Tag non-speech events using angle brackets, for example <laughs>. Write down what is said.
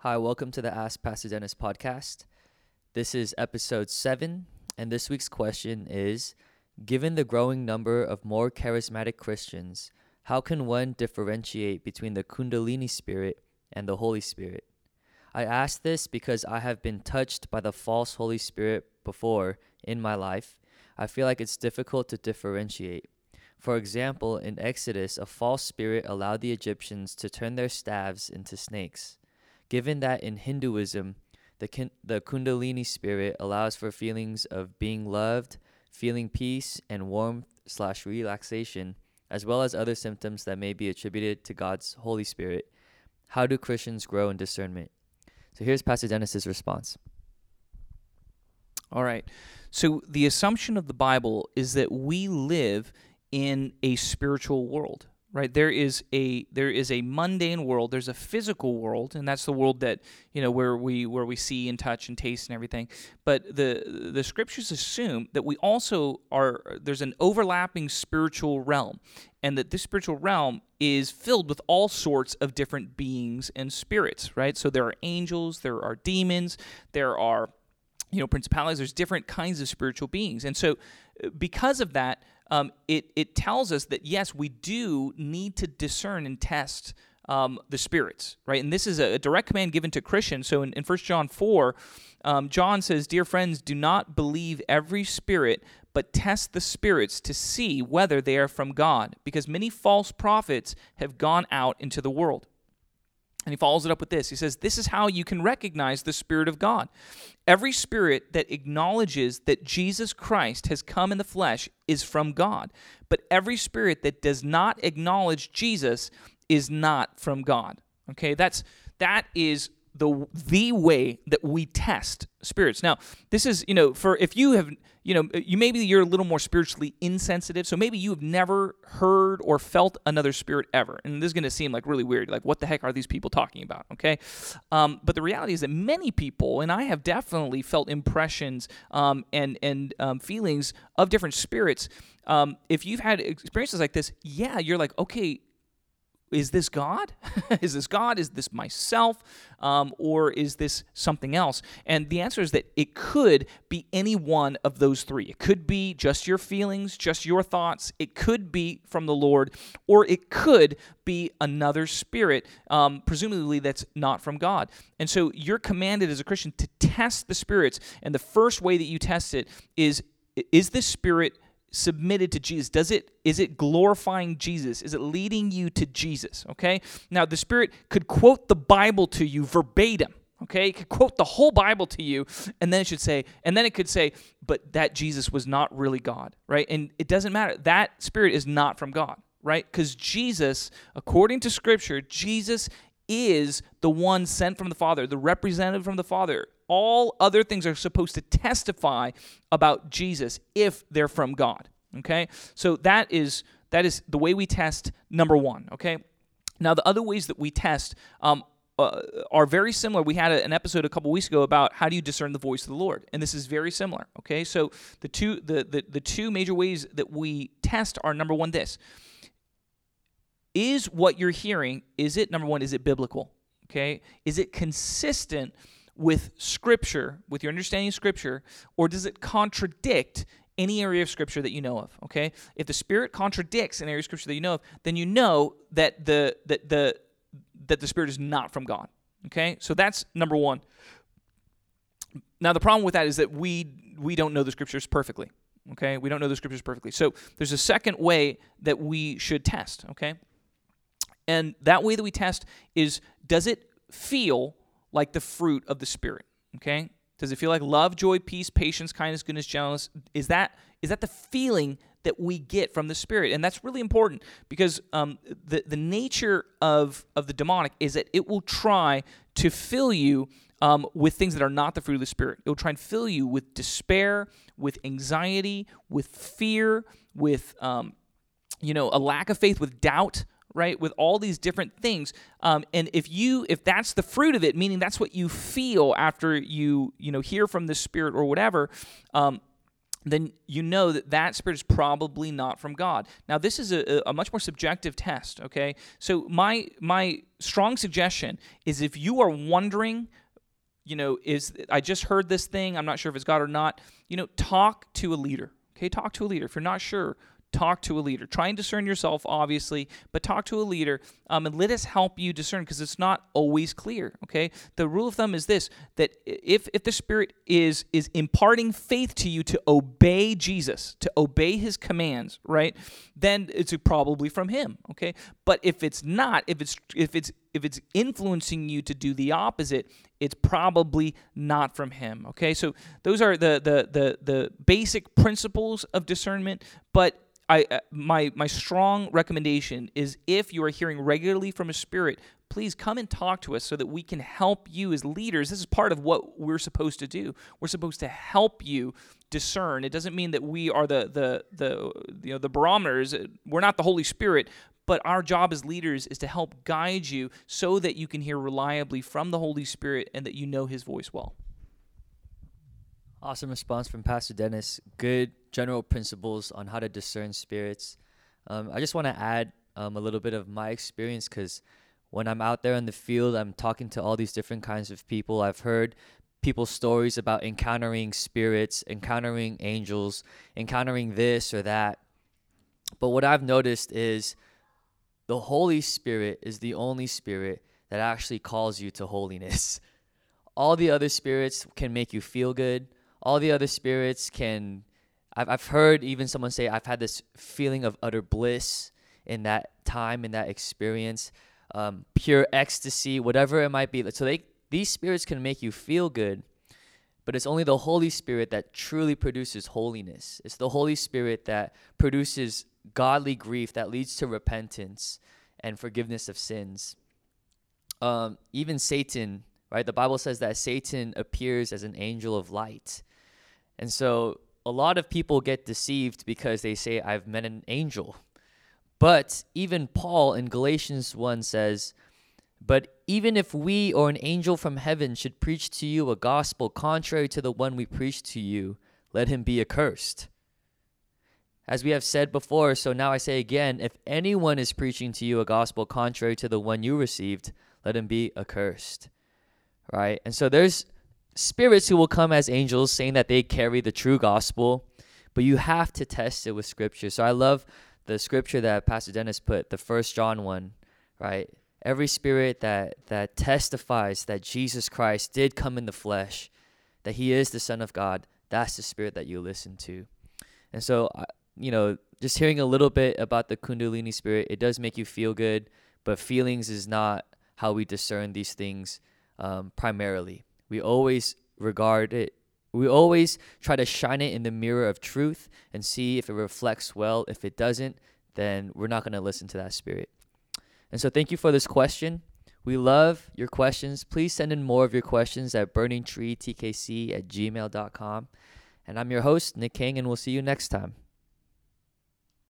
Hi, welcome to the Ask Pastor Dennis podcast. This is episode seven, and this week's question is Given the growing number of more charismatic Christians, how can one differentiate between the Kundalini spirit and the Holy Spirit? I ask this because I have been touched by the false Holy Spirit before in my life. I feel like it's difficult to differentiate. For example, in Exodus, a false spirit allowed the Egyptians to turn their staves into snakes. Given that in Hinduism, the, kin- the Kundalini spirit allows for feelings of being loved, feeling peace and warmth slash relaxation, as well as other symptoms that may be attributed to God's Holy Spirit. How do Christians grow in discernment? So here's Pastor Dennis's response. All right. So the assumption of the Bible is that we live in a spiritual world right? There is a there is a mundane world. There's a physical world and that's the world that you know where we where we see and touch and taste and everything. But the the scriptures assume that we also are there's an overlapping spiritual realm and that this spiritual realm is filled with all sorts of different beings and spirits right? So there are angels there are demons there are you know principalities there's different kinds of spiritual beings and so because of that um, it, it tells us that yes, we do need to discern and test um, the spirits, right? And this is a, a, direct command given to Christians. So in, in 1 John 4, um, John says, Dear friends, do not believe every spirit, but test the spirits to see whether they are from God, because many false prophets have gone out into the world. And he follows it up with this. He says, This is how you can recognize the Spirit of God. Every spirit that acknowledges that Jesus Christ has come in the flesh is from God. But every spirit that does not acknowledge Jesus is not from God. Okay, that's that is the the way that we test spirits. Now, this is, you know, for if you have you know, you maybe you're a little more spiritually insensitive. So maybe you have never heard or felt another spirit ever. And this is going to seem like really weird. Like, what the heck are these people talking about? Okay. Um, but the reality is that many people, and I have definitely felt impressions um, and, and um, feelings of different spirits. Um, if you've had experiences like this, yeah, you're like, okay, is this God? <laughs> is this God? Is this myself? Um, or is this something else? And the answer is that it could be any one of those three. It could be just your feelings, just your thoughts. It could be from the Lord, or it could be another spirit, um, presumably that's not from God. And so you're commanded as a Christian to test the spirits. And the first way that you test it is is this spirit submitted to Jesus? Does it is it glorifying Jesus? Is it leading you to Jesus? Okay? Now the Spirit could quote the Bible to you verbatim. Okay, it could quote the whole Bible to you, and then it should say, and then it could say, but that Jesus was not really God, right? And it doesn't matter. That spirit is not from God, right? Because Jesus, according to Scripture, Jesus is the one sent from the Father, the representative from the Father. All other things are supposed to testify about Jesus if they're from God. Okay? So that is that is the way we test number one. Okay? Now the other ways that we test um, uh, are very similar. We had a, an episode a couple weeks ago about how do you discern the voice of the Lord, and this is very similar. Okay, so the two the, the the two major ways that we test are number one this is what you're hearing is it number one is it biblical okay is it consistent with scripture with your understanding of scripture or does it contradict any area of scripture that you know of okay? If the spirit contradicts an area of scripture that you know of then you know that the that the that the spirit is not from god okay? So that's number one. Now the problem with that is that we we don't know the scriptures perfectly okay? We don't know the scriptures perfectly. So there's a second way that we should test okay? And that way that we test is does it feel like the fruit of the Spirit? Okay? Does it feel like love, joy, peace, patience, kindness, goodness, gentleness? Is that is that the feeling that we get from the Spirit? And that's really important because um, the the nature of of the demonic is that it will try to fill you um, with things that are not the fruit of the Spirit. It will try and fill you with despair, with anxiety, with fear, with um, you know a lack of faith, with doubt right with all these different things um, and if you if that's the fruit of it meaning that's what you feel after you you know hear from the spirit or whatever um, then you know that that spirit is probably not from God. Now, this is a, a much more subjective test. Okay, so my my strong suggestion is if you are wondering, you know, is I just heard this thing, I'm not sure if it's God or not. You know, talk to a leader. Okay, talk to a leader. If you're not sure, talk to a leader. Try and discern yourself, obviously, but talk to a leader um, and let us help you discern because it's not always clear. Okay, the rule of thumb is this: that if if the Spirit is is imparting faith to you to obey Jesus, to obey His commands, right, then it's probably from Him. Okay, but if it's not, if it's if it's if it's influencing you to do the opposite, it's probably not from him. Okay, so those are the the the the basic principles of discernment, but I uh, my my strong recommendation is if you are hearing regularly from a spirit, please come and talk to us so that we can help you as leaders. This is part of what we're supposed to do. We're supposed to help you discern. It doesn't mean that we are the the the you know the barometers. We're not the Holy Spirit, but our job as leaders is to help guide you so that you can hear reliably from the Holy Spirit and that you know his voice well. Awesome response from Pastor Dennis. Good general principles on how to discern spirits. Um, I just want to add um, a little bit of my experience because when I'm out there in the field, I'm talking to all these different kinds of people. I've heard people's stories about encountering spirits, encountering angels, encountering this or that. But what I've noticed is the Holy Spirit is the only spirit that actually calls you to holiness. <laughs> All the other spirits can make you feel good. All the other spirits can I've I've heard even someone say I've had this feeling of utter bliss in that time in that experience, um, pure ecstasy, whatever it might be. So they these spirits can make you feel good, but it's only the Holy Spirit that truly produces holiness. It's the Holy Spirit that produces godly grief that leads to repentance and forgiveness of sins. Um, even Satan, right? The Bible says that Satan appears as an angel of light. And so a lot of people get deceived because they say, I've met an angel. But even Paul in Galatians 1 says, But even if we or an angel from heaven should preach to you a gospel contrary to the one we preach to you, let him be accursed. As we have said before, so now I say again if anyone is preaching to you a gospel contrary to the one you received, let him be accursed. Right? And so there's spirits who will come as angels saying that they carry the true gospel, but you have to test it with scripture. So I love the scripture that Pastor Dennis put, the first John one, right? Every spirit that that testifies that Jesus Christ did come in the flesh, that he is the son of God, that's the spirit that you listen to. And so you know, just hearing a little bit about the kundalini spirit, it does make you feel good, but feelings is not how we discern these things um, primarily. We always regard it, we always try to shine it in the mirror of truth and see if it reflects well. If it doesn't, then we're not going to listen to that spirit. And so, thank you for this question. We love your questions. Please send in more of your questions at burningtreetkc at gmail.com. And I'm your host, Nick King, and we'll see you next time.